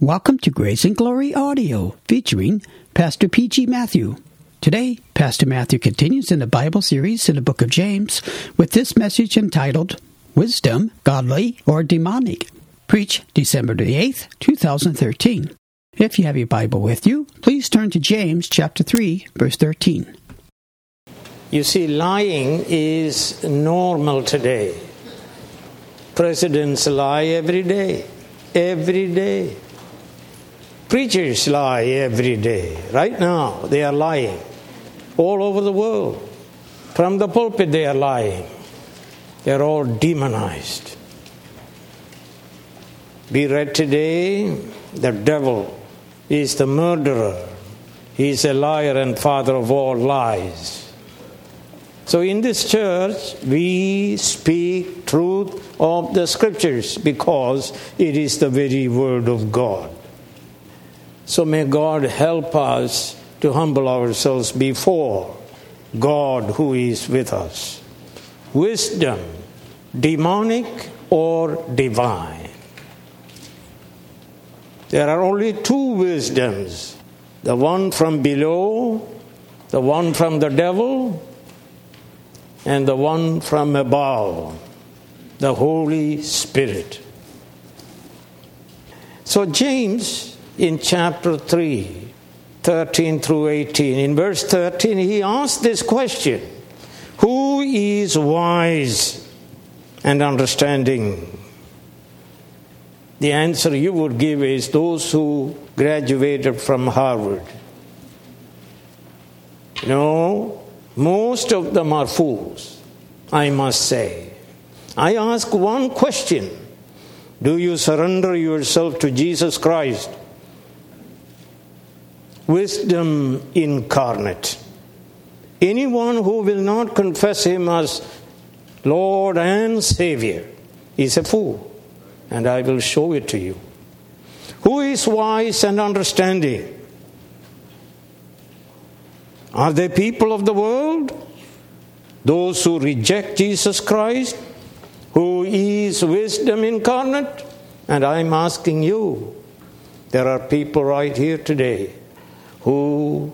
Welcome to Grace and Glory Audio, featuring Pastor P.G. Matthew. Today, Pastor Matthew continues in the Bible series in the book of James with this message entitled Wisdom, Godly or Demonic, preached December the 8th, 2013. If you have your Bible with you, please turn to James chapter 3, verse 13. You see, lying is normal today. Presidents lie every day. Every day. Preachers lie every day. Right now, they are lying. All over the world. From the pulpit, they are lying. They are all demonized. We read today the devil is the murderer, he is a liar and father of all lies. So, in this church, we speak truth of the scriptures because it is the very word of God. So, may God help us to humble ourselves before God who is with us. Wisdom, demonic or divine? There are only two wisdoms the one from below, the one from the devil, and the one from above, the Holy Spirit. So, James in chapter 3, 13 through 18, in verse 13, he asked this question Who is wise and understanding? The answer you would give is those who graduated from Harvard. No, most of them are fools, I must say. I ask one question Do you surrender yourself to Jesus Christ? Wisdom incarnate. Anyone who will not confess Him as Lord and Savior is a fool, and I will show it to you. Who is wise and understanding? Are they people of the world? Those who reject Jesus Christ, who is wisdom incarnate? And I'm asking you, there are people right here today who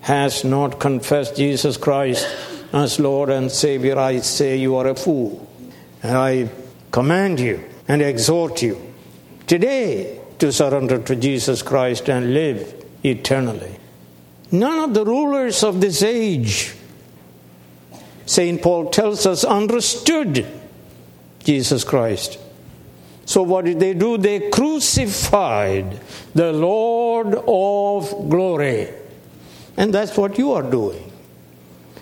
has not confessed Jesus Christ as Lord and Savior. I say you are a fool. And I command you and exhort you today to surrender to Jesus Christ and live eternally. None of the rulers of this age, St. Paul tells us, understood Jesus Christ. So, what did they do? They crucified the Lord of glory. And that's what you are doing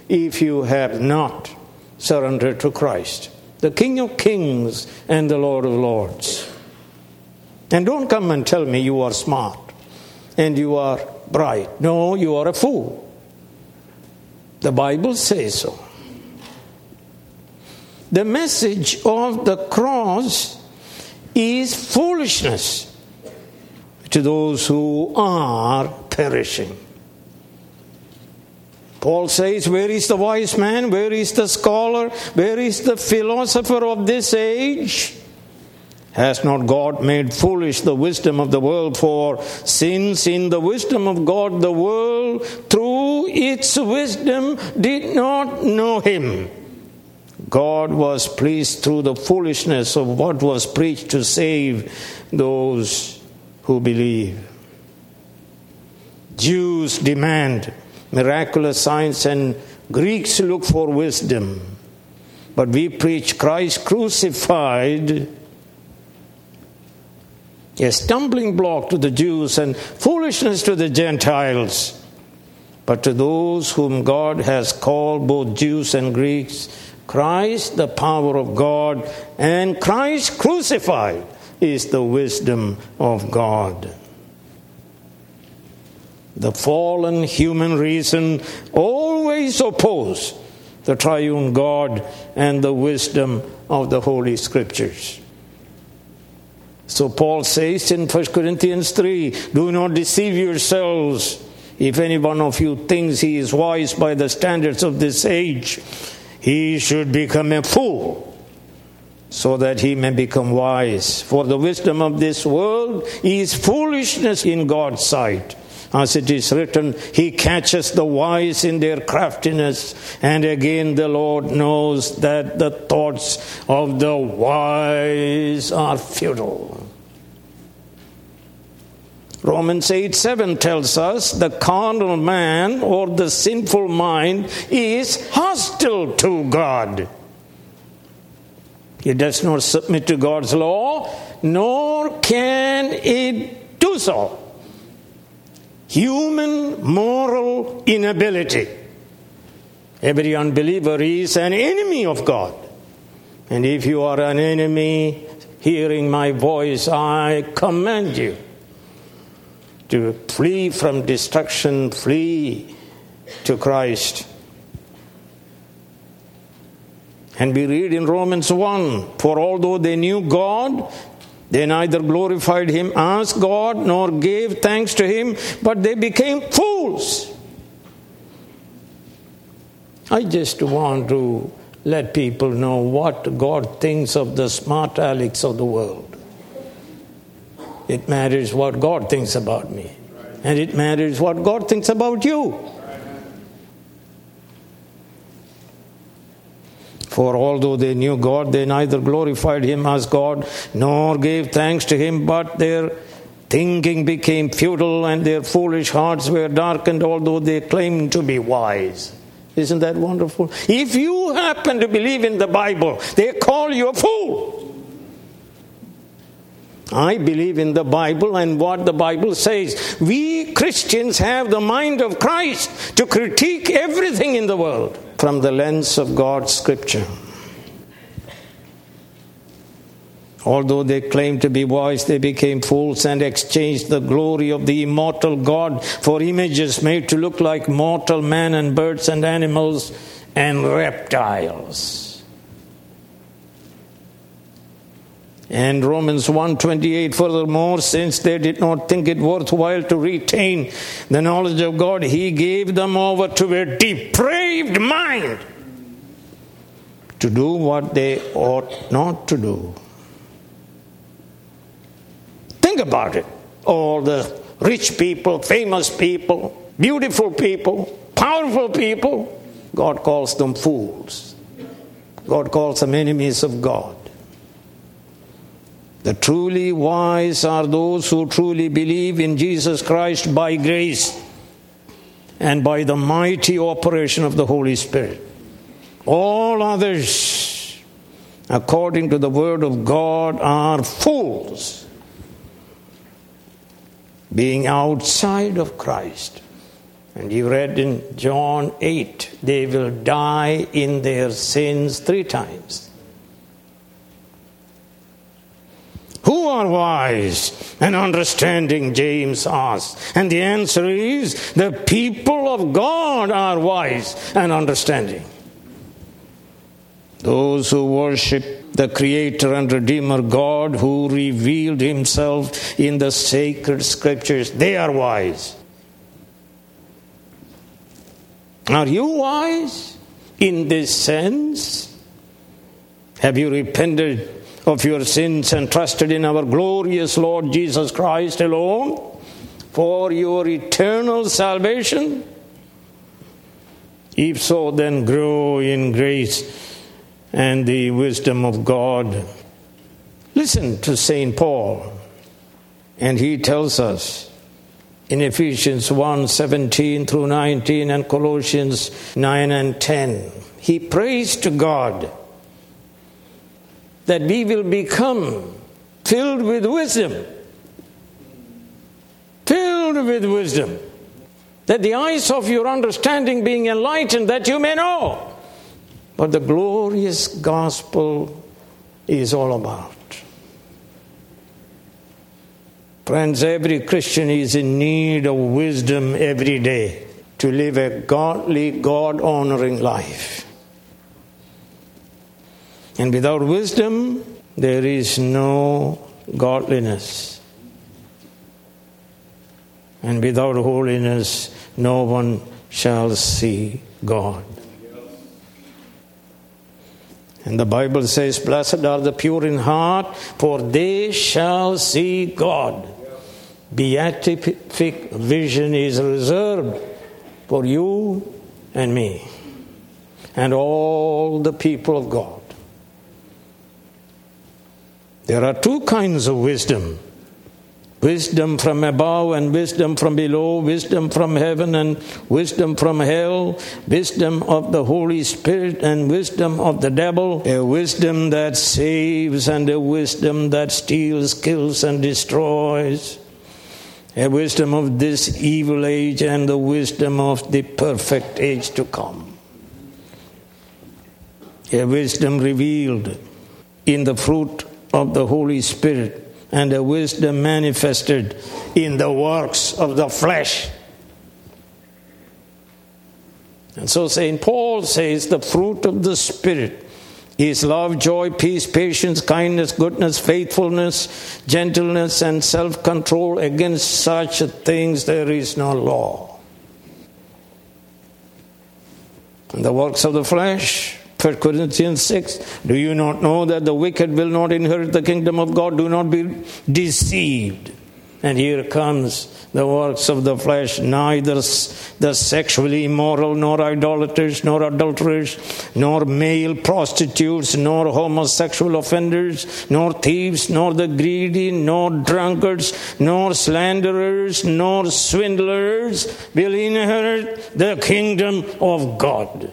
if you have not surrendered to Christ, the King of kings and the Lord of lords. And don't come and tell me you are smart and you are bright. No, you are a fool. The Bible says so. The message of the cross is foolishness to those who are perishing. Paul says, Where is the wise man? Where is the scholar? Where is the philosopher of this age? Has not God made foolish the wisdom of the world? For since in the wisdom of God the world through its wisdom did not know him, God was pleased through the foolishness of what was preached to save those who believe. Jews demand miraculous signs and Greeks look for wisdom. But we preach Christ crucified a stumbling block to the Jews and foolishness to the Gentiles. But to those whom God has called, both Jews and Greeks, Christ, the power of God, and Christ crucified is the wisdom of God. The fallen human reason always oppose the triune God and the wisdom of the Holy Scriptures. So Paul says in 1 Corinthians 3 Do not deceive yourselves. If any one of you thinks he is wise by the standards of this age, he should become a fool so that he may become wise. For the wisdom of this world is foolishness in God's sight. As it is written, He catches the wise in their craftiness. And again, the Lord knows that the thoughts of the wise are futile. Romans 8 7 tells us the carnal man or the sinful mind is hostile to God. It does not submit to God's law, nor can it do so. Human moral inability. Every unbeliever is an enemy of God. And if you are an enemy, hearing my voice, I command you to flee from destruction, flee to Christ. And we read in Romans 1 For although they knew God, they neither glorified him as God nor gave thanks to him, but they became fools. I just want to let people know what God thinks of the smart Alex of the world. It matters what God thinks about me, and it matters what God thinks about you. For although they knew God, they neither glorified Him as God nor gave thanks to Him, but their thinking became futile and their foolish hearts were darkened, although they claimed to be wise. Isn't that wonderful? If you happen to believe in the Bible, they call you a fool. I believe in the Bible and what the Bible says. We Christians have the mind of Christ to critique everything in the world from the lens of God's scripture. Although they claimed to be wise, they became fools and exchanged the glory of the immortal God for images made to look like mortal man and birds and animals and reptiles. And Romans 1:28 furthermore since they did not think it worthwhile to retain the knowledge of God he gave them over to a depraved mind to do what they ought not to do. Think about it. All the rich people, famous people, beautiful people, powerful people, God calls them fools. God calls them enemies of God. The truly wise are those who truly believe in Jesus Christ by grace and by the mighty operation of the Holy Spirit. All others, according to the Word of God, are fools, being outside of Christ. And you read in John 8, they will die in their sins three times. Who are wise and understanding? James asks. And the answer is the people of God are wise and understanding. Those who worship the Creator and Redeemer God who revealed Himself in the sacred scriptures, they are wise. Are you wise in this sense? Have you repented of your sins and trusted in our glorious Lord Jesus Christ alone for your eternal salvation? If so, then grow in grace and the wisdom of God. Listen to St. Paul, and he tells us in Ephesians 1 17 through 19 and Colossians 9 and 10. He prays to God that we will become filled with wisdom. Filled with wisdom. That the eyes of your understanding being enlightened, that you may know what the glorious gospel is all about. Friends, every Christian is in need of wisdom every day to live a godly, God honoring life. And without wisdom, there is no godliness. And without holiness, no one shall see God. And the Bible says, Blessed are the pure in heart, for they shall see God. Beatific vision is reserved for you and me and all the people of God. There are two kinds of wisdom wisdom from above and wisdom from below, wisdom from heaven and wisdom from hell, wisdom of the Holy Spirit and wisdom of the devil, a wisdom that saves and a wisdom that steals, kills, and destroys. A wisdom of this evil age and the wisdom of the perfect age to come. A wisdom revealed in the fruit of the Holy Spirit and a wisdom manifested in the works of the flesh. And so St. Paul says the fruit of the Spirit is love, joy, peace, patience, kindness, goodness, faithfulness, gentleness, and self control. Against such things there is no law. And the works of the flesh 1 Corinthians 6. Do you not know that the wicked will not inherit the kingdom of God? Do not be deceived. And here comes the works of the flesh, neither the sexually immoral, nor idolaters, nor adulterers, nor male prostitutes, nor homosexual offenders, nor thieves, nor the greedy, nor drunkards, nor slanderers, nor swindlers will inherit the kingdom of God.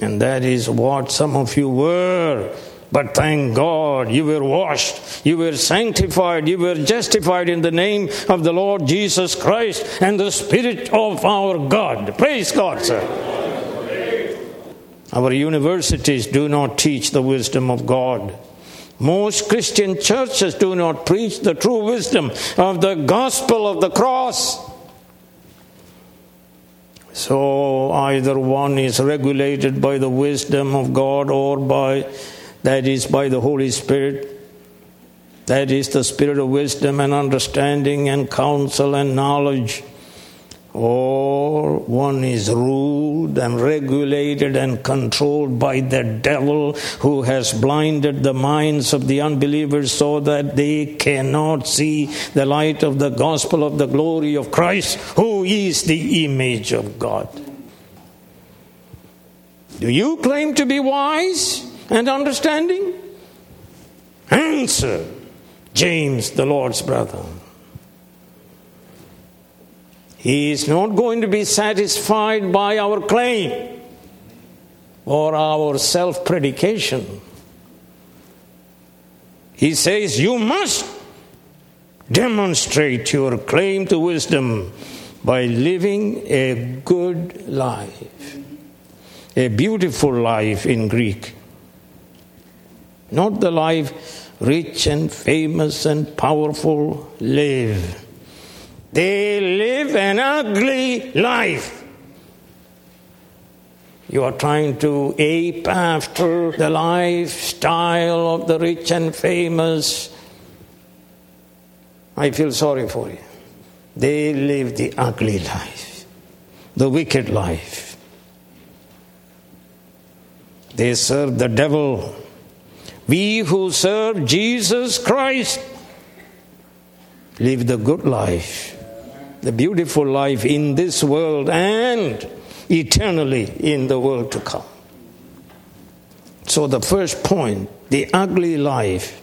And that is what some of you were. But thank God you were washed, you were sanctified, you were justified in the name of the Lord Jesus Christ and the Spirit of our God. Praise God, sir. Our universities do not teach the wisdom of God. Most Christian churches do not preach the true wisdom of the gospel of the cross. So either one is regulated by the wisdom of God or by that is by the Holy Spirit. That is the spirit of wisdom and understanding and counsel and knowledge or one is ruled and regulated and controlled by the devil who has blinded the minds of the unbelievers so that they cannot see the light of the gospel of the glory of Christ, who is the image of God. Do you claim to be wise and understanding? Answer James, the Lord's brother. He is not going to be satisfied by our claim or our self predication. He says, You must demonstrate your claim to wisdom by living a good life, a beautiful life in Greek. Not the life rich and famous and powerful, live they live an ugly life. You are trying to ape after the lifestyle of the rich and famous. I feel sorry for you. They live the ugly life, the wicked life. They serve the devil. We who serve Jesus Christ live the good life the beautiful life in this world and eternally in the world to come. So, the first point the ugly life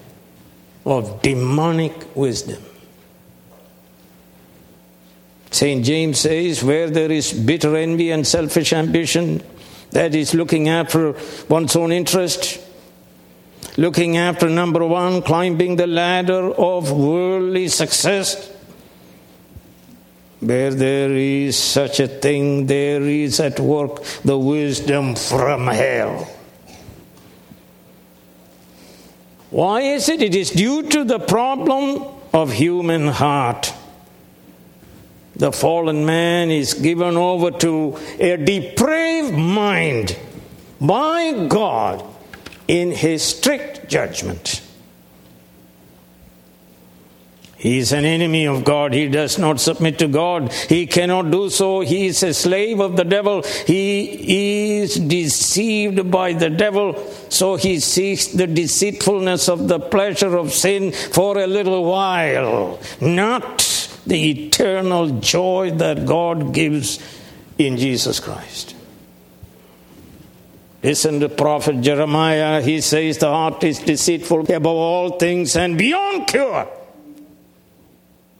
of demonic wisdom. St. James says, where there is bitter envy and selfish ambition, that is looking after one's own interest, looking after number one, climbing the ladder of worldly success, where there is such a thing, there is at work the wisdom from hell. Why is it? It is due to the problem of human heart. The fallen man is given over to a depraved mind by God in his strict judgment. He is an enemy of God. He does not submit to God. He cannot do so. He is a slave of the devil. He is deceived by the devil. So he seeks the deceitfulness of the pleasure of sin for a little while, not the eternal joy that God gives in Jesus Christ. Listen to prophet Jeremiah. He says the heart is deceitful above all things and beyond cure.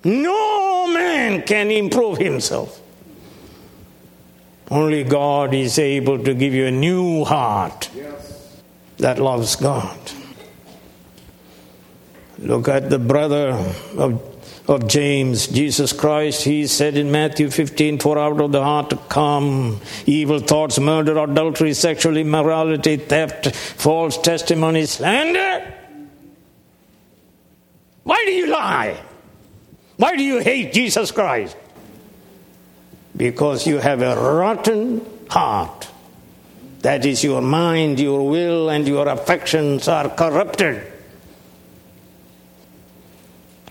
No man can improve himself. Only God is able to give you a new heart that loves God. Look at the brother of, of James, Jesus Christ. He said in Matthew 15, For out of the heart come evil thoughts, murder, adultery, sexual immorality, theft, false testimony, slander. Why do you lie? Why do you hate Jesus Christ? Because you have a rotten heart. That is, your mind, your will, and your affections are corrupted.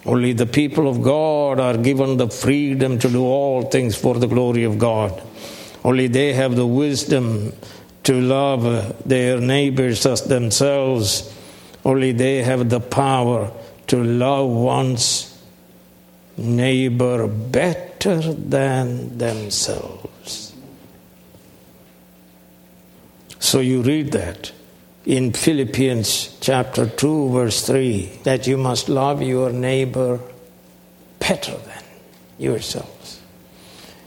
Only the people of God are given the freedom to do all things for the glory of God. Only they have the wisdom to love their neighbors as themselves. Only they have the power to love one's neighbor better than themselves. So you read that in Philippians chapter 2, verse 3, that you must love your neighbor better than yourselves.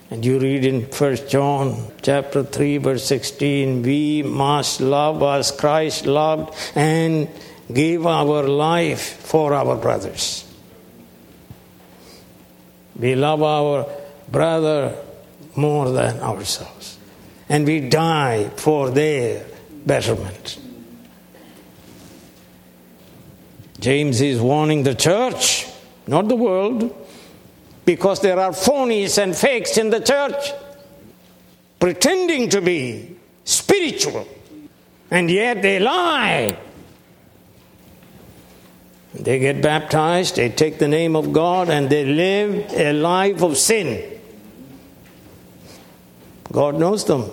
And you read in 1 John chapter 3, verse 16, we must love as Christ loved and give our life for our brothers. We love our brother more than ourselves. And we die for their betterment. James is warning the church, not the world, because there are phonies and fakes in the church pretending to be spiritual, and yet they lie. They get baptized, they take the name of God, and they live a life of sin. God knows them.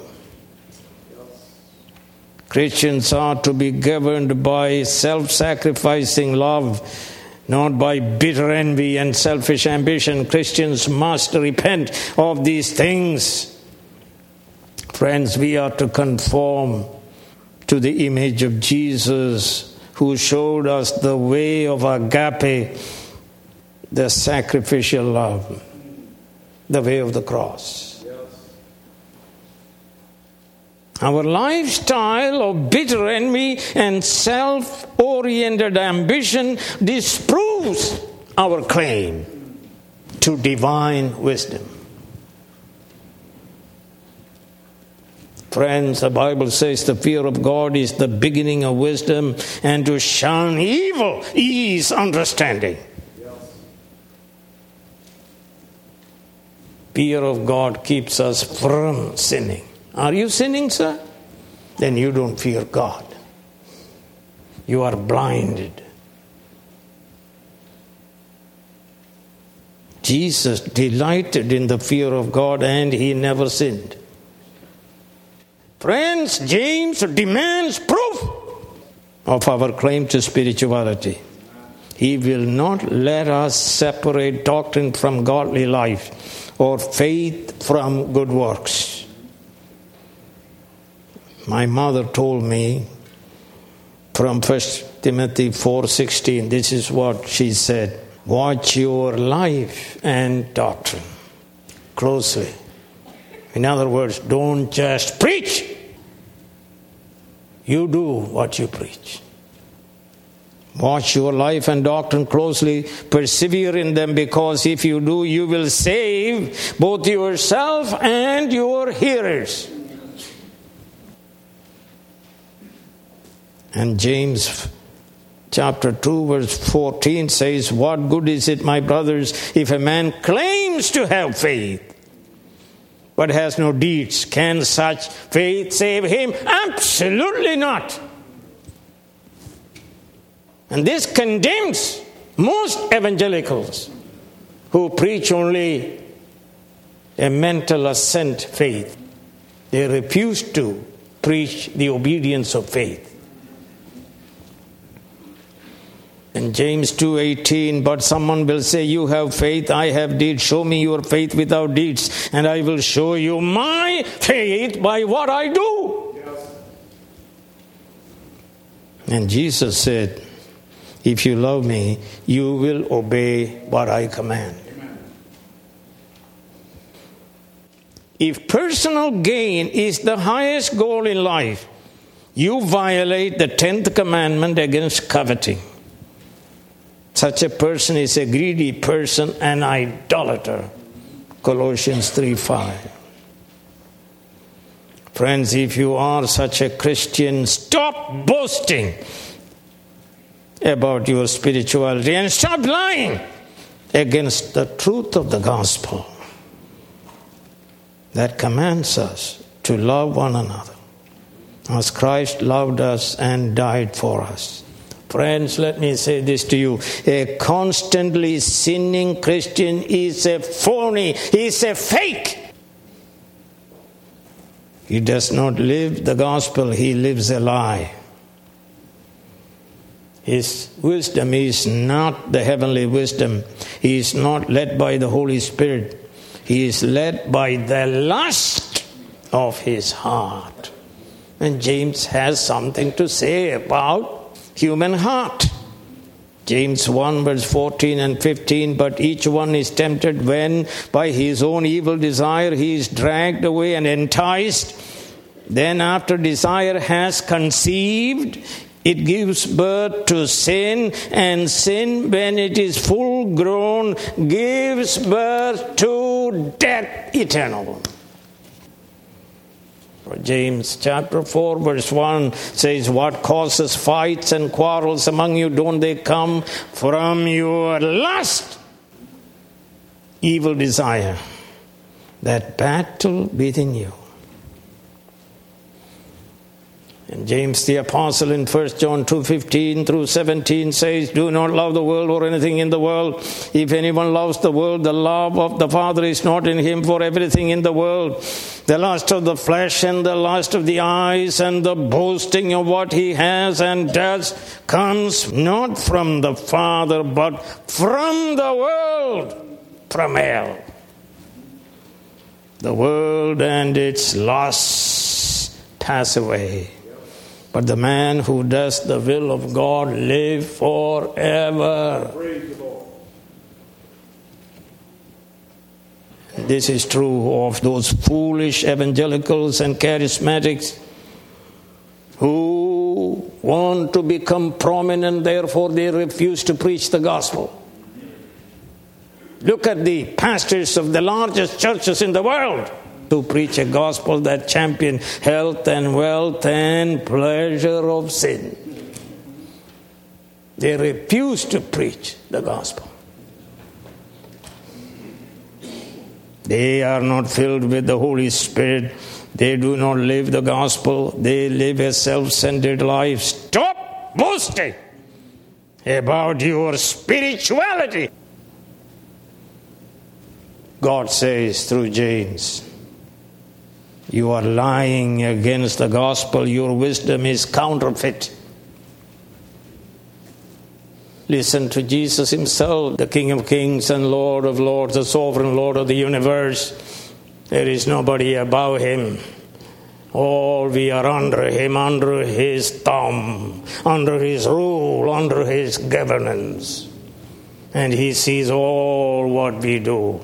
Christians are to be governed by self sacrificing love, not by bitter envy and selfish ambition. Christians must repent of these things. Friends, we are to conform to the image of Jesus who showed us the way of agape, the sacrificial love, the way of the cross. Our lifestyle of bitter envy and self oriented ambition disproves our claim to divine wisdom. Friends, the Bible says the fear of God is the beginning of wisdom, and to shun evil is understanding. Fear of God keeps us from sinning. Are you sinning, sir? Then you don't fear God. You are blinded. Jesus delighted in the fear of God and he never sinned. Friends, James demands proof of our claim to spirituality. He will not let us separate doctrine from godly life or faith from good works. My mother told me from 1 Timothy 4:16 this is what she said watch your life and doctrine closely in other words don't just preach you do what you preach. Watch your life and doctrine closely, persevere in them, because if you do, you will save both yourself and your hearers. And James chapter 2, verse 14 says, What good is it, my brothers, if a man claims to have faith? But has no deeds. Can such faith save him? Absolutely not. And this condemns most evangelicals who preach only a mental assent faith. They refuse to preach the obedience of faith. In James 2:18, but someone will say, "You have faith, I have deeds. Show me your faith without deeds, and I will show you my faith by what I do." Yes. And Jesus said, "If you love me, you will obey what I command." If personal gain is the highest goal in life, you violate the 10th commandment against coveting. Such a person is a greedy person, an idolater. Colossians 3 5. Friends, if you are such a Christian, stop boasting about your spirituality and stop lying against the truth of the gospel that commands us to love one another as Christ loved us and died for us. Friends, let me say this to you. A constantly sinning Christian is a phony, he's a fake. He does not live the gospel, he lives a lie. His wisdom is not the heavenly wisdom. He is not led by the Holy Spirit. He is led by the lust of his heart. And James has something to say about human heart. James 1 verse 14 and 15 but each one is tempted when by his own evil desire he is dragged away and enticed then after desire has conceived it gives birth to sin and sin when it is full grown gives birth to death eternal James chapter 4, verse 1 says, What causes fights and quarrels among you? Don't they come from your lust, evil desire, that battle within you? And James the apostle in 1 John 2:15 through 17 says, "Do not love the world or anything in the world. If anyone loves the world, the love of the Father is not in him. For everything in the world, the lust of the flesh and the lust of the eyes and the boasting of what he has and does comes not from the Father, but from the world, from hell. The world and its lusts pass away." But the man who does the will of God live forever. This is true of those foolish evangelicals and charismatics who want to become prominent, therefore, they refuse to preach the gospel. Look at the pastors of the largest churches in the world to preach a gospel that champion health and wealth and pleasure of sin. They refuse to preach the gospel. They are not filled with the Holy Spirit. They do not live the gospel. They live a self centered life. Stop boasting about your spirituality. God says through James, you are lying against the gospel. Your wisdom is counterfeit. Listen to Jesus Himself, the King of Kings and Lord of Lords, the sovereign Lord of the universe. There is nobody above Him. All we are under Him, under His thumb, under His rule, under His governance. And He sees all what we do.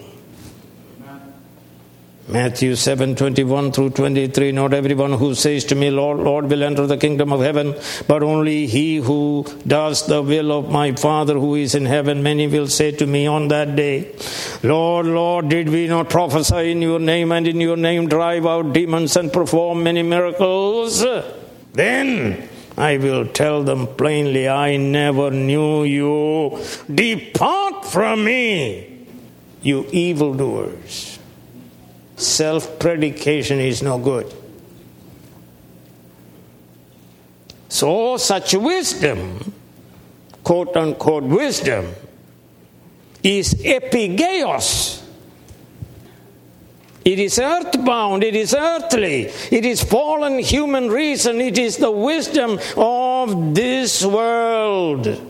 Matthew 7 21 through 23. Not everyone who says to me, Lord, Lord, will enter the kingdom of heaven, but only he who does the will of my Father who is in heaven. Many will say to me on that day, Lord, Lord, did we not prophesy in your name and in your name drive out demons and perform many miracles? Then I will tell them plainly, I never knew you. Depart from me, you evildoers self predication is no good. So, such wisdom, quote unquote wisdom, is epigeos. It is earthbound, it is earthly, it is fallen human reason, it is the wisdom of this world.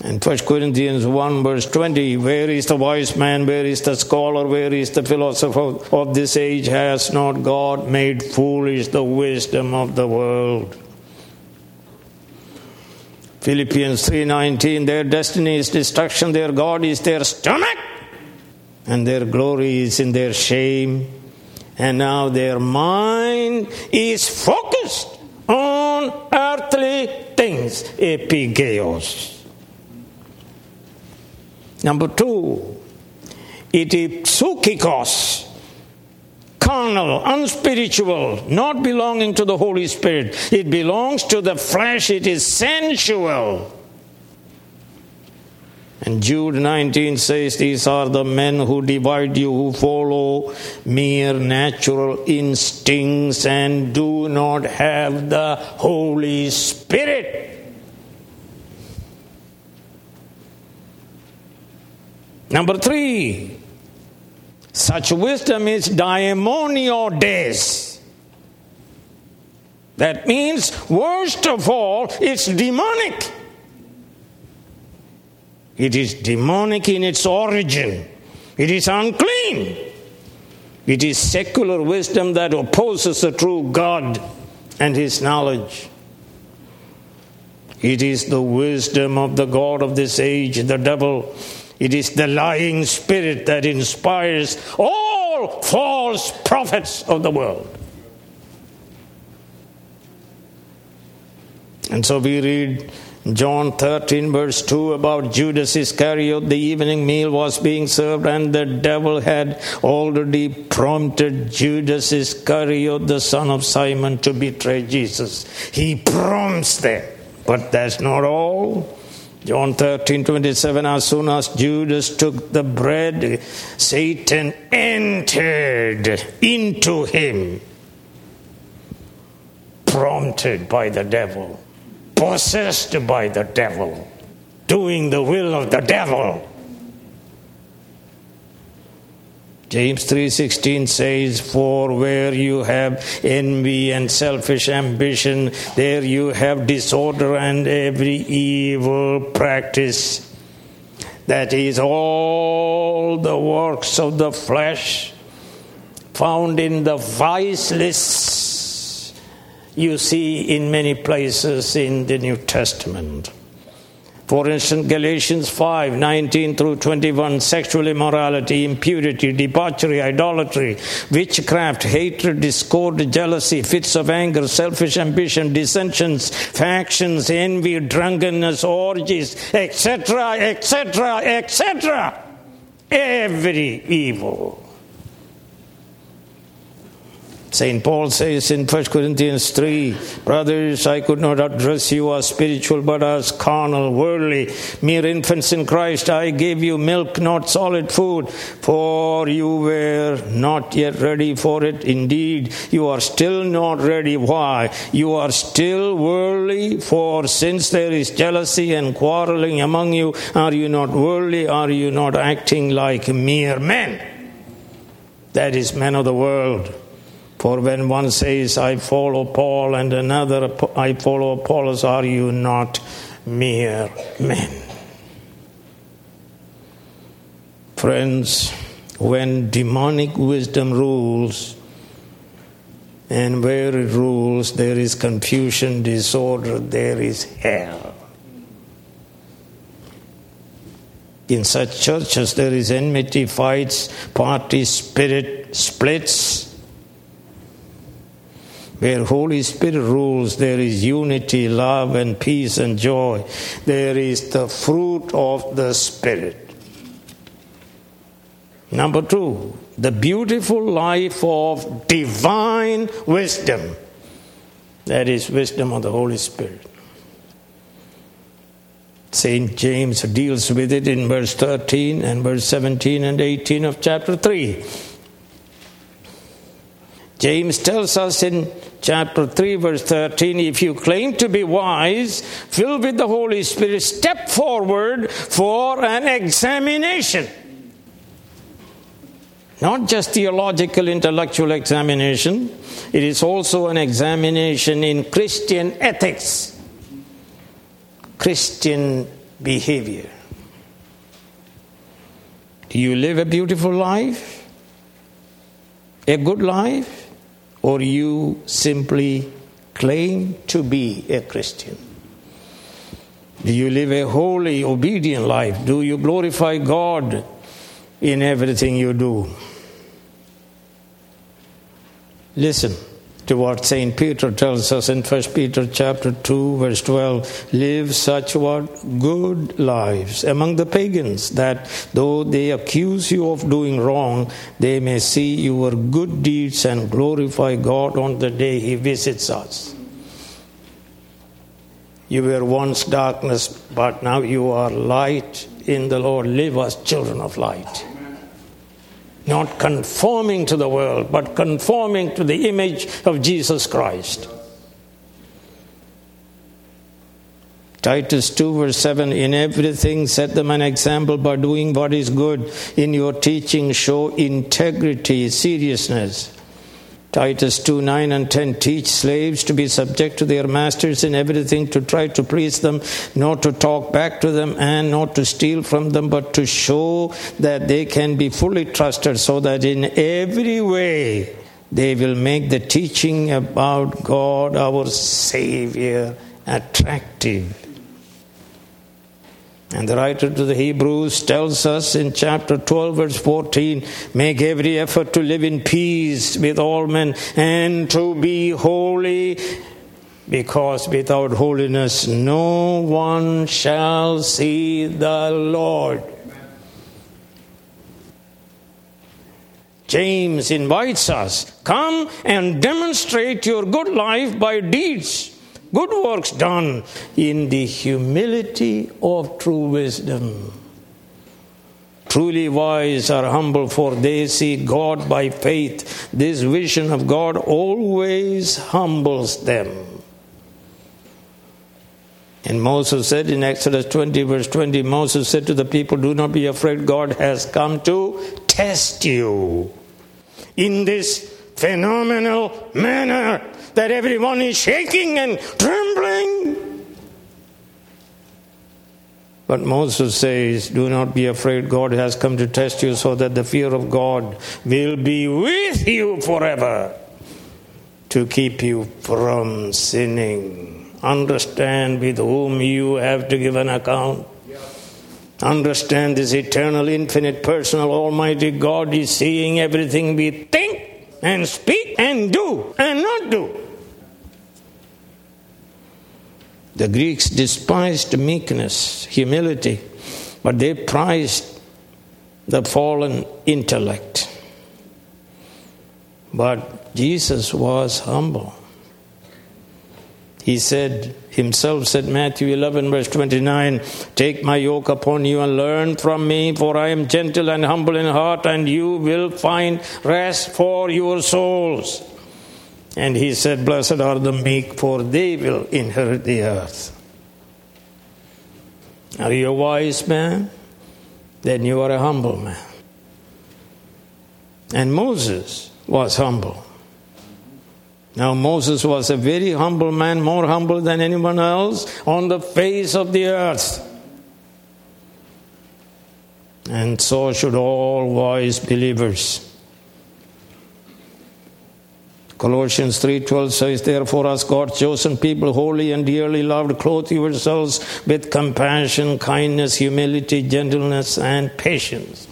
And 1 Corinthians 1 verse 20, where is the wise man, where is the scholar, where is the philosopher of this age? Has not God made foolish the wisdom of the world? Philippians 3:19 their destiny is destruction. Their god is their stomach and their glory is in their shame. And now their mind is focused on earthly things. Epigeos Number two, it is psychikos, carnal, unspiritual, not belonging to the Holy Spirit. It belongs to the flesh, it is sensual. And Jude 19 says, These are the men who divide you, who follow mere natural instincts and do not have the Holy Spirit. Number three, such wisdom is daemoniodes. That means, worst of all, it's demonic. It is demonic in its origin. It is unclean. It is secular wisdom that opposes the true God and His knowledge. It is the wisdom of the God of this age, the devil, it is the lying spirit that inspires all false prophets of the world. And so we read John 13, verse 2 about Judas Iscariot. The evening meal was being served, and the devil had already prompted Judas Iscariot, the son of Simon, to betray Jesus. He prompts them. But that's not all. John 13 27, as soon as Judas took the bread, Satan entered into him, prompted by the devil, possessed by the devil, doing the will of the devil. James 3:16 says for where you have envy and selfish ambition there you have disorder and every evil practice. That is all the works of the flesh found in the vice lists you see in many places in the New Testament for instance, Galatians 5 19 through 21 sexual immorality, impurity, debauchery, idolatry, witchcraft, hatred, discord, jealousy, fits of anger, selfish ambition, dissensions, factions, envy, drunkenness, orgies, etc., etc., etc. Every evil St. Paul says in 1 Corinthians 3 Brothers, I could not address you as spiritual, but as carnal, worldly, mere infants in Christ. I gave you milk, not solid food, for you were not yet ready for it. Indeed, you are still not ready. Why? You are still worldly, for since there is jealousy and quarreling among you, are you not worldly? Are you not acting like mere men? That is, men of the world. For when one says, I follow Paul, and another, I follow Apollos, are you not mere men? Friends, when demonic wisdom rules, and where it rules, there is confusion, disorder, there is hell. In such churches, there is enmity, fights, party spirit, splits where Holy Spirit rules, there is unity, love, and peace and joy. There is the fruit of the Spirit. Number two, the beautiful life of divine wisdom. That is wisdom of the Holy Spirit. St. James deals with it in verse 13 and verse 17 and 18 of chapter 3. James tells us in chapter 3, verse 13 if you claim to be wise, filled with the Holy Spirit, step forward for an examination. Not just theological, intellectual examination, it is also an examination in Christian ethics, Christian behavior. Do you live a beautiful life? A good life? Or you simply claim to be a Christian? Do you live a holy, obedient life? Do you glorify God in everything you do? Listen to what St. Peter tells us in 1 Peter chapter 2 verse 12 live such what? Good lives. Among the pagans that though they accuse you of doing wrong they may see your good deeds and glorify God on the day he visits us. You were once darkness but now you are light in the Lord. Live as children of light not conforming to the world, but conforming to the image of Jesus Christ. Titus 2, verse 7 In everything, set them an example by doing what is good. In your teaching, show integrity, seriousness. Titus 2 9 and 10 teach slaves to be subject to their masters in everything, to try to please them, not to talk back to them, and not to steal from them, but to show that they can be fully trusted, so that in every way they will make the teaching about God, our Savior, attractive and the writer to the Hebrews tells us in chapter 12, verse 14 make every effort to live in peace with all men and to be holy, because without holiness no one shall see the Lord. James invites us come and demonstrate your good life by deeds Good works done in the humility of true wisdom. Truly wise are humble, for they see God by faith. This vision of God always humbles them. And Moses said in Exodus 20, verse 20, Moses said to the people, Do not be afraid, God has come to test you in this phenomenal manner that everyone is shaking and trembling. But Moses says, Do not be afraid. God has come to test you so that the fear of God will be with you forever to keep you from sinning. Understand with whom you have to give an account. Understand this eternal, infinite, personal, almighty God is seeing everything we think and speak and do and not do. The Greeks despised meekness, humility, but they prized the fallen intellect. But Jesus was humble. He said, himself said, Matthew 11, verse 29, Take my yoke upon you and learn from me, for I am gentle and humble in heart, and you will find rest for your souls. And he said, Blessed are the meek, for they will inherit the earth. Are you a wise man? Then you are a humble man. And Moses was humble. Now, Moses was a very humble man, more humble than anyone else on the face of the earth. And so should all wise believers. Colossians 3:12 says therefore as God's chosen people holy and dearly loved clothe yourselves with compassion kindness humility gentleness and patience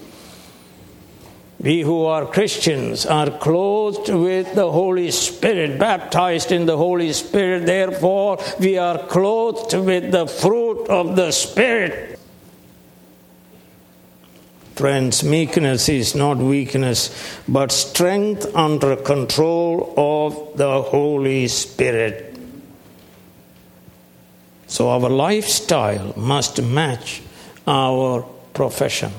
we who are Christians are clothed with the Holy Spirit, baptized in the Holy Spirit. Therefore, we are clothed with the fruit of the Spirit. Friends, meekness is not weakness, but strength under control of the Holy Spirit. So our lifestyle must match our profession.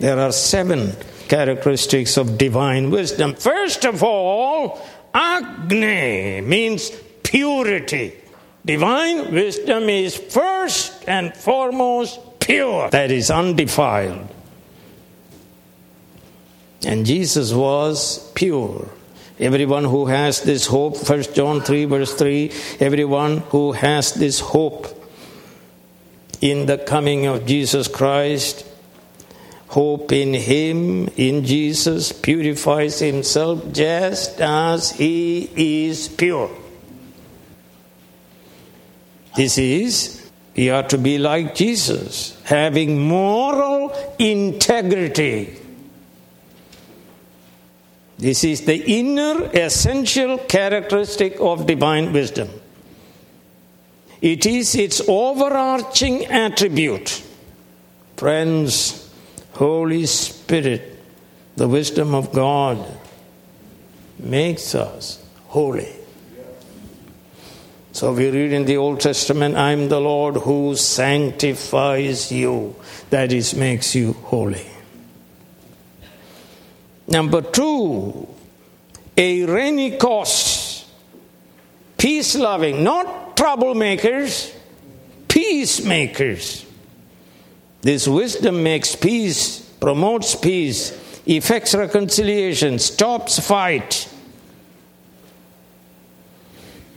There are seven characteristics of divine wisdom. First of all, Agne means purity. Divine wisdom is first and foremost pure, that is undefiled. And Jesus was pure. Everyone who has this hope, 1 John 3, verse 3, everyone who has this hope in the coming of Jesus Christ, hope in Him, in Jesus, purifies himself just as He is pure. This is, we are to be like Jesus, having moral integrity. This is the inner essential characteristic of divine wisdom. It is its overarching attribute. Friends, Holy Spirit, the wisdom of God, makes us holy. So we read in the Old Testament, I am the Lord who sanctifies you. That is, makes you holy. Number two, a eirenikos, peace loving, not troublemakers, peacemakers. This wisdom makes peace, promotes peace, effects reconciliation, stops fight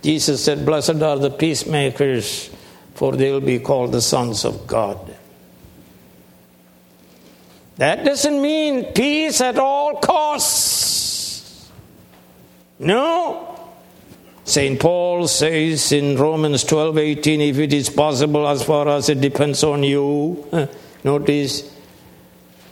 Jesus said, Blessed are the peacemakers, for they will be called the sons of God. That doesn't mean peace at all costs. No. St. Paul says in Romans 12 18, if it is possible, as far as it depends on you, notice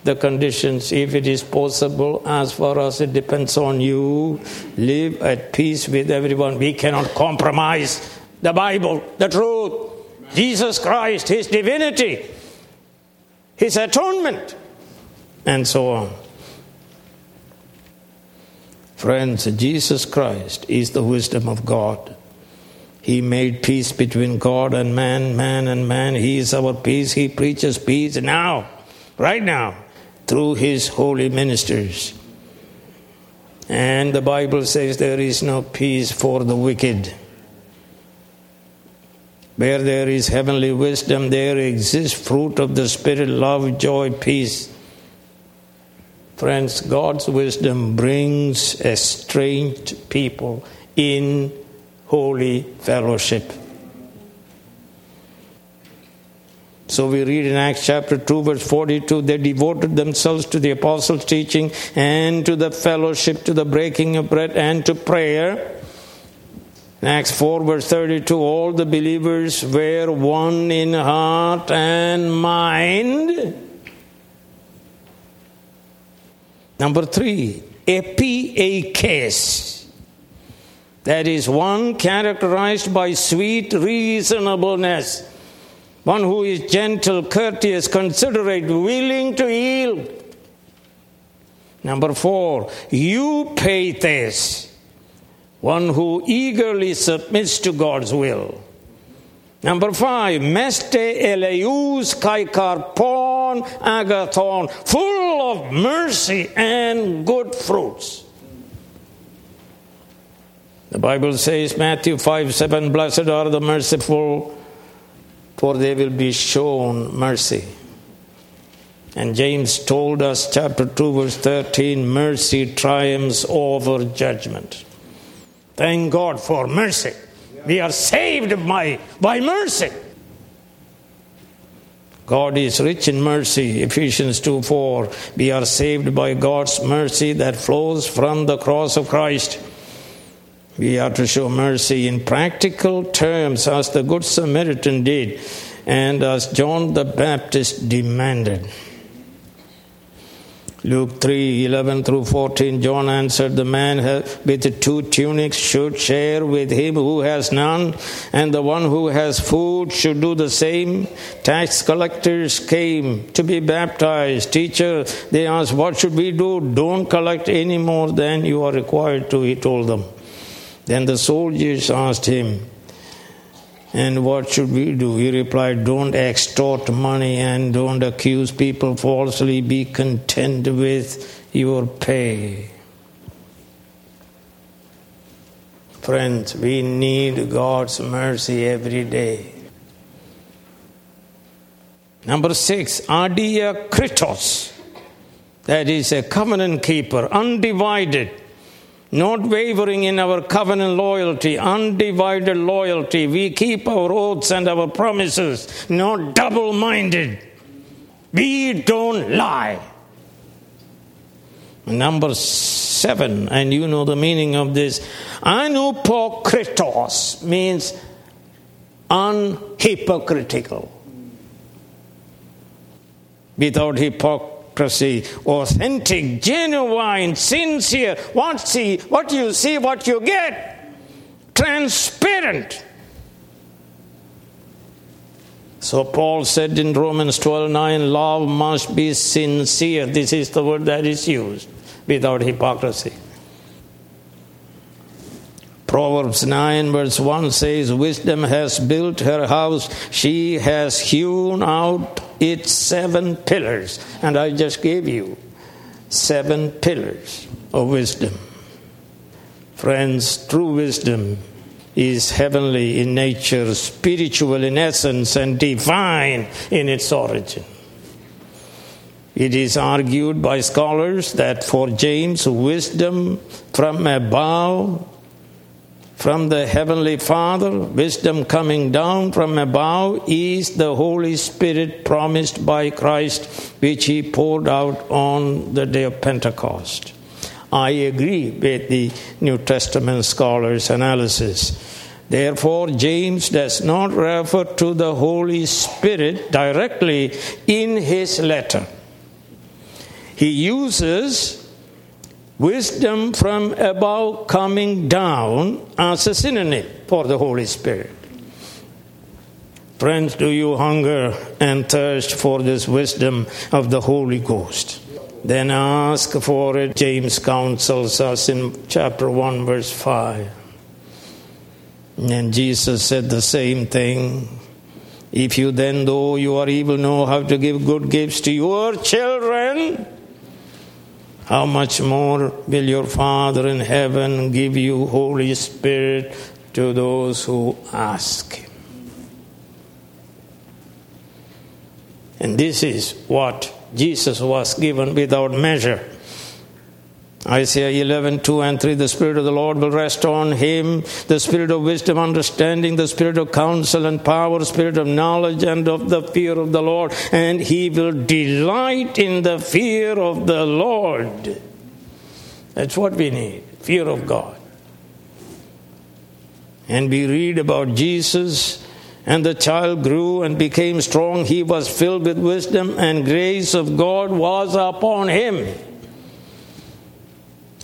the conditions, if it is possible, as far as it depends on you. Live at peace with everyone. We cannot compromise the Bible, the truth, Jesus Christ, His divinity, His atonement, and so on. Friends, Jesus Christ is the wisdom of God. He made peace between God and man, man and man. He is our peace. He preaches peace now, right now through his holy ministers. And the Bible says there is no peace for the wicked. Where there is heavenly wisdom, there exists fruit of the Spirit love, joy, peace. Friends, God's wisdom brings estranged people in holy fellowship. So we read in Acts chapter 2, verse 42 they devoted themselves to the apostles' teaching and to the fellowship, to the breaking of bread, and to prayer. In Acts 4, verse 32 all the believers were one in heart and mind. Number three, epieikes. That is one characterized by sweet reasonableness one who is gentle, courteous, considerate, willing to yield. Number four, eupeithes, one who eagerly submits to God's will. Number five, meste eleus kaikarpon agathon, full of mercy and good fruits. The Bible says, Matthew 5 7, blessed are the merciful for they will be shown mercy. And James told us, chapter 2, verse 13, mercy triumphs over judgment. Thank God for mercy. We are saved by, by mercy. God is rich in mercy. Ephesians 2 4. We are saved by God's mercy that flows from the cross of Christ. We are to show mercy in practical terms, as the Good Samaritan did, and as John the Baptist demanded. Luke 3 11 through 14, John answered, The man with two tunics should share with him who has none, and the one who has food should do the same. Tax collectors came to be baptized. Teacher, they asked, What should we do? Don't collect any more than you are required to, he told them. Then the soldiers asked him, And what should we do? He replied, Don't extort money and don't accuse people falsely. Be content with your pay. Friends, we need God's mercy every day. Number six, Adiakritos. That is a covenant keeper, undivided, not wavering in our covenant loyalty, undivided loyalty. We keep our oaths and our promises, not double minded. We don't lie. Number seven, and you know the meaning of this. Anupokritos means unhypocritical. Without hypocrisy, authentic, genuine, sincere. What see, what you see, what you get. Transparent. So Paul said in Romans 12 9, love must be sincere. This is the word that is used without hypocrisy. Proverbs 9, verse 1 says, Wisdom has built her house, she has hewn out its seven pillars. And I just gave you seven pillars of wisdom. Friends, true wisdom is heavenly in nature, spiritual in essence, and divine in its origin. It is argued by scholars that for James, wisdom from above, from the Heavenly Father, wisdom coming down from above, is the Holy Spirit promised by Christ, which He poured out on the day of Pentecost. I agree with the New Testament scholars' analysis. Therefore, James does not refer to the Holy Spirit directly in his letter. He uses wisdom from above coming down as a synonym for the Holy Spirit. Friends, do you hunger and thirst for this wisdom of the Holy Ghost? Then ask for it, James counsels us in chapter 1, verse 5. And Jesus said the same thing. If you then, though you are evil, know how to give good gifts to your children, how much more will your Father in heaven give you Holy Spirit to those who ask Him? And this is what Jesus was given without measure. Isaiah 11, 2 and 3 The Spirit of the Lord will rest on him, the Spirit of wisdom, understanding, the Spirit of counsel and power, Spirit of knowledge and of the fear of the Lord, and he will delight in the fear of the Lord. That's what we need fear of God. And we read about Jesus and the child grew and became strong. He was filled with wisdom, and grace of God was upon him.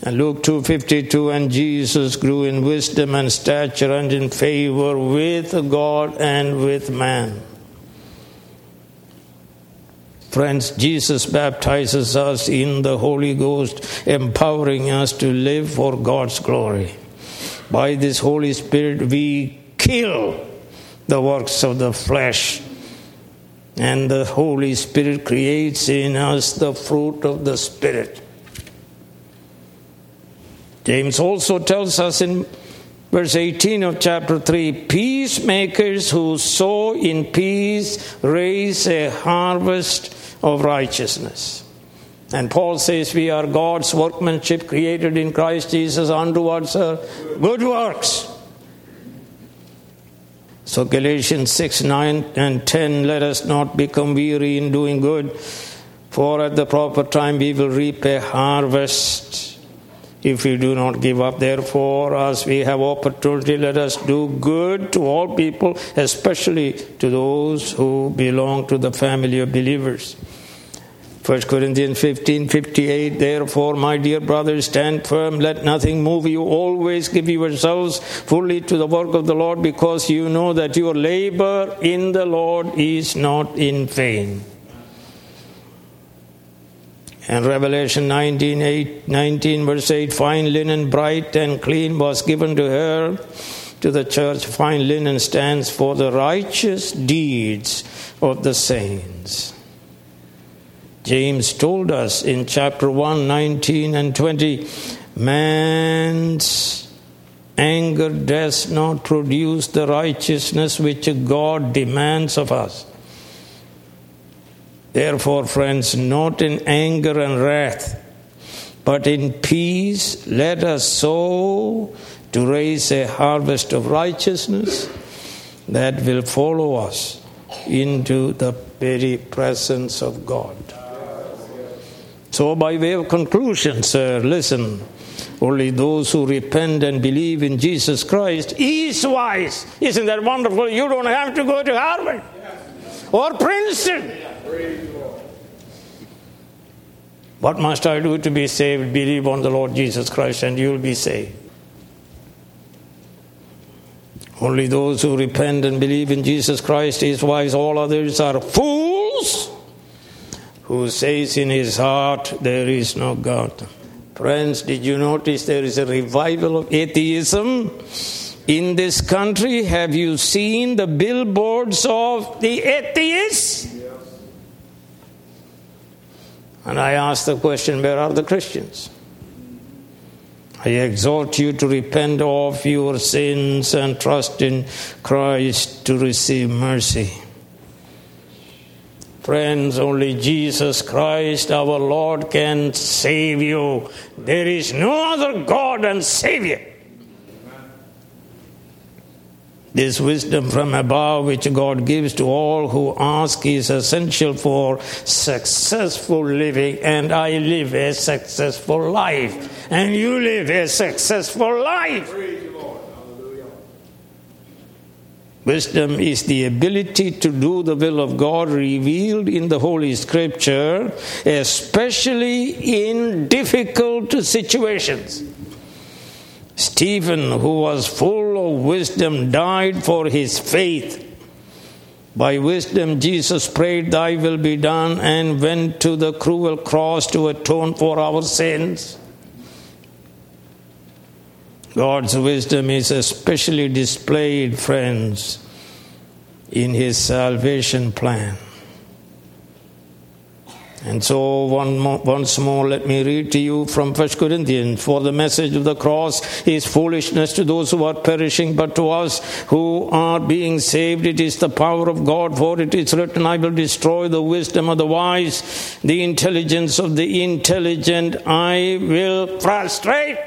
Luke 2:52 and Jesus grew in wisdom and stature and in favor with God and with man. Friends, Jesus baptizes us in the Holy Ghost, empowering us to live for God's glory. By this Holy Spirit, we kill the works of the flesh, and the Holy Spirit creates in us the fruit of the Spirit. James also tells us in verse 18 of chapter 3 peacemakers who sow in peace raise a harvest of righteousness. And Paul says we are God's workmanship created in Christ Jesus unto sir? Good works. So Galatians 6, 9, and 10 let us not become weary in doing good, for at the proper time we will reap a harvest if we do not give up. Therefore, as we have opportunity, let us do good to all people, especially to those who belong to the family of believers. 1 Corinthians 15 58 Therefore, my dear brothers, stand firm, let nothing move you. Always give yourselves fully to the work of the Lord, because you know that your labor in the Lord is not in vain. And Revelation 19, 8, 19, verse 8 fine linen, bright and clean, was given to her, to the church. Fine linen stands for the righteous deeds of the saints. James told us in chapter 1, 19 and 20 man's anger does not produce the righteousness which God demands of us. Therefore, friends, not in anger and wrath, but in peace, let us sow to raise a harvest of righteousness that will follow us into the very presence of God. So, by way of conclusion, sir, listen. Only those who repent and believe in Jesus Christ is wise. Isn't that wonderful? You don't have to go to Harvard or Princeton. What must I do to be saved? Believe on the Lord Jesus Christ and you'll be saved. Only those who repent and believe in Jesus Christ is wise. All others are fools who says in his heart, There is no God. Friends, did you notice there is a revival of atheism in this country? Have you seen the billboards of the atheists? And I ask the question where are the Christians? I exhort you to repent of your sins and trust in Christ to receive mercy. Friends, only Jesus Christ, our Lord, can save you. There is no other God and Savior. This wisdom from above, which God gives to all who ask, is essential for successful living. And I live a successful life. And you live a successful life. Wisdom is the ability to do the will of God revealed in the Holy Scripture, especially in difficult situations. Stephen, who was full of wisdom, died for his faith. By wisdom, Jesus prayed, Thy will be done, and went to the cruel cross to atone for our sins. God's wisdom is especially displayed, friends, in His salvation plan. And so, one more, once more, let me read to you from 1 Corinthians. For the message of the cross is foolishness to those who are perishing, but to us who are being saved, it is the power of God. For it is written, I will destroy the wisdom of the wise, the intelligence of the intelligent, I will frustrate.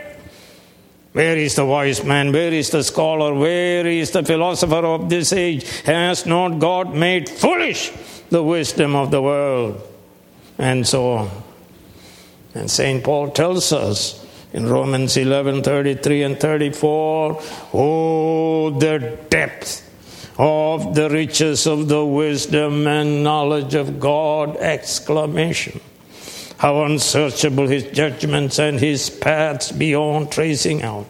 Where is the wise man? Where is the scholar? Where is the philosopher of this age? Has not God made foolish the wisdom of the world? And so on. And St. Paul tells us in Romans 11 33 and 34 Oh, the depth of the riches of the wisdom and knowledge of God! Exclamation. How unsearchable his judgments and his paths beyond tracing out.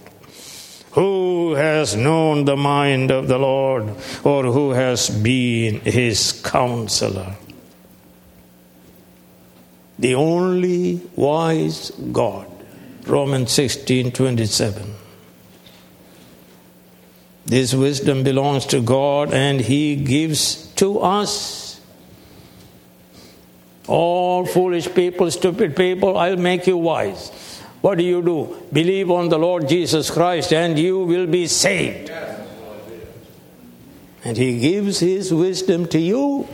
Who has known the mind of the Lord, or who has been his counselor? The only wise God. Romans 16 27. This wisdom belongs to God and He gives to us. All foolish people, stupid people, I'll make you wise. What do you do? Believe on the Lord Jesus Christ and you will be saved. And He gives His wisdom to you.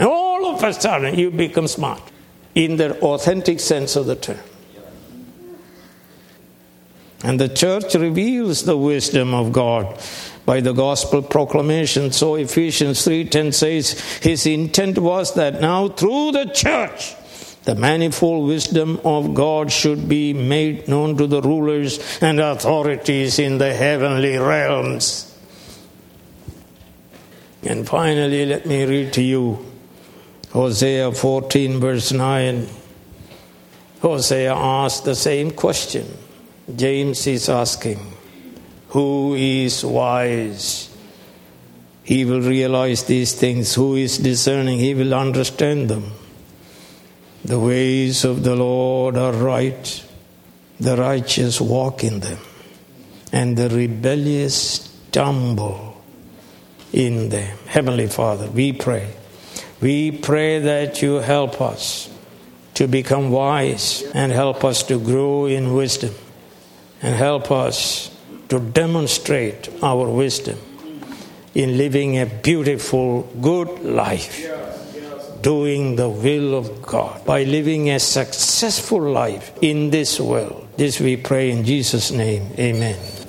And all of a sudden you become smart in the authentic sense of the term. And the church reveals the wisdom of God by the gospel proclamation. So Ephesians 3:10 says his intent was that now through the church the manifold wisdom of God should be made known to the rulers and authorities in the heavenly realms. And finally, let me read to you Hosea 14, verse 9. Hosea asked the same question. James is asking, Who is wise? He will realize these things. Who is discerning? He will understand them. The ways of the Lord are right, the righteous walk in them, and the rebellious stumble in them. Heavenly Father, we pray we pray that you help us to become wise and help us to grow in wisdom and help us to demonstrate our wisdom in living a beautiful, good life, doing the will of God, by living a successful life in this world. This we pray in Jesus' name. Amen.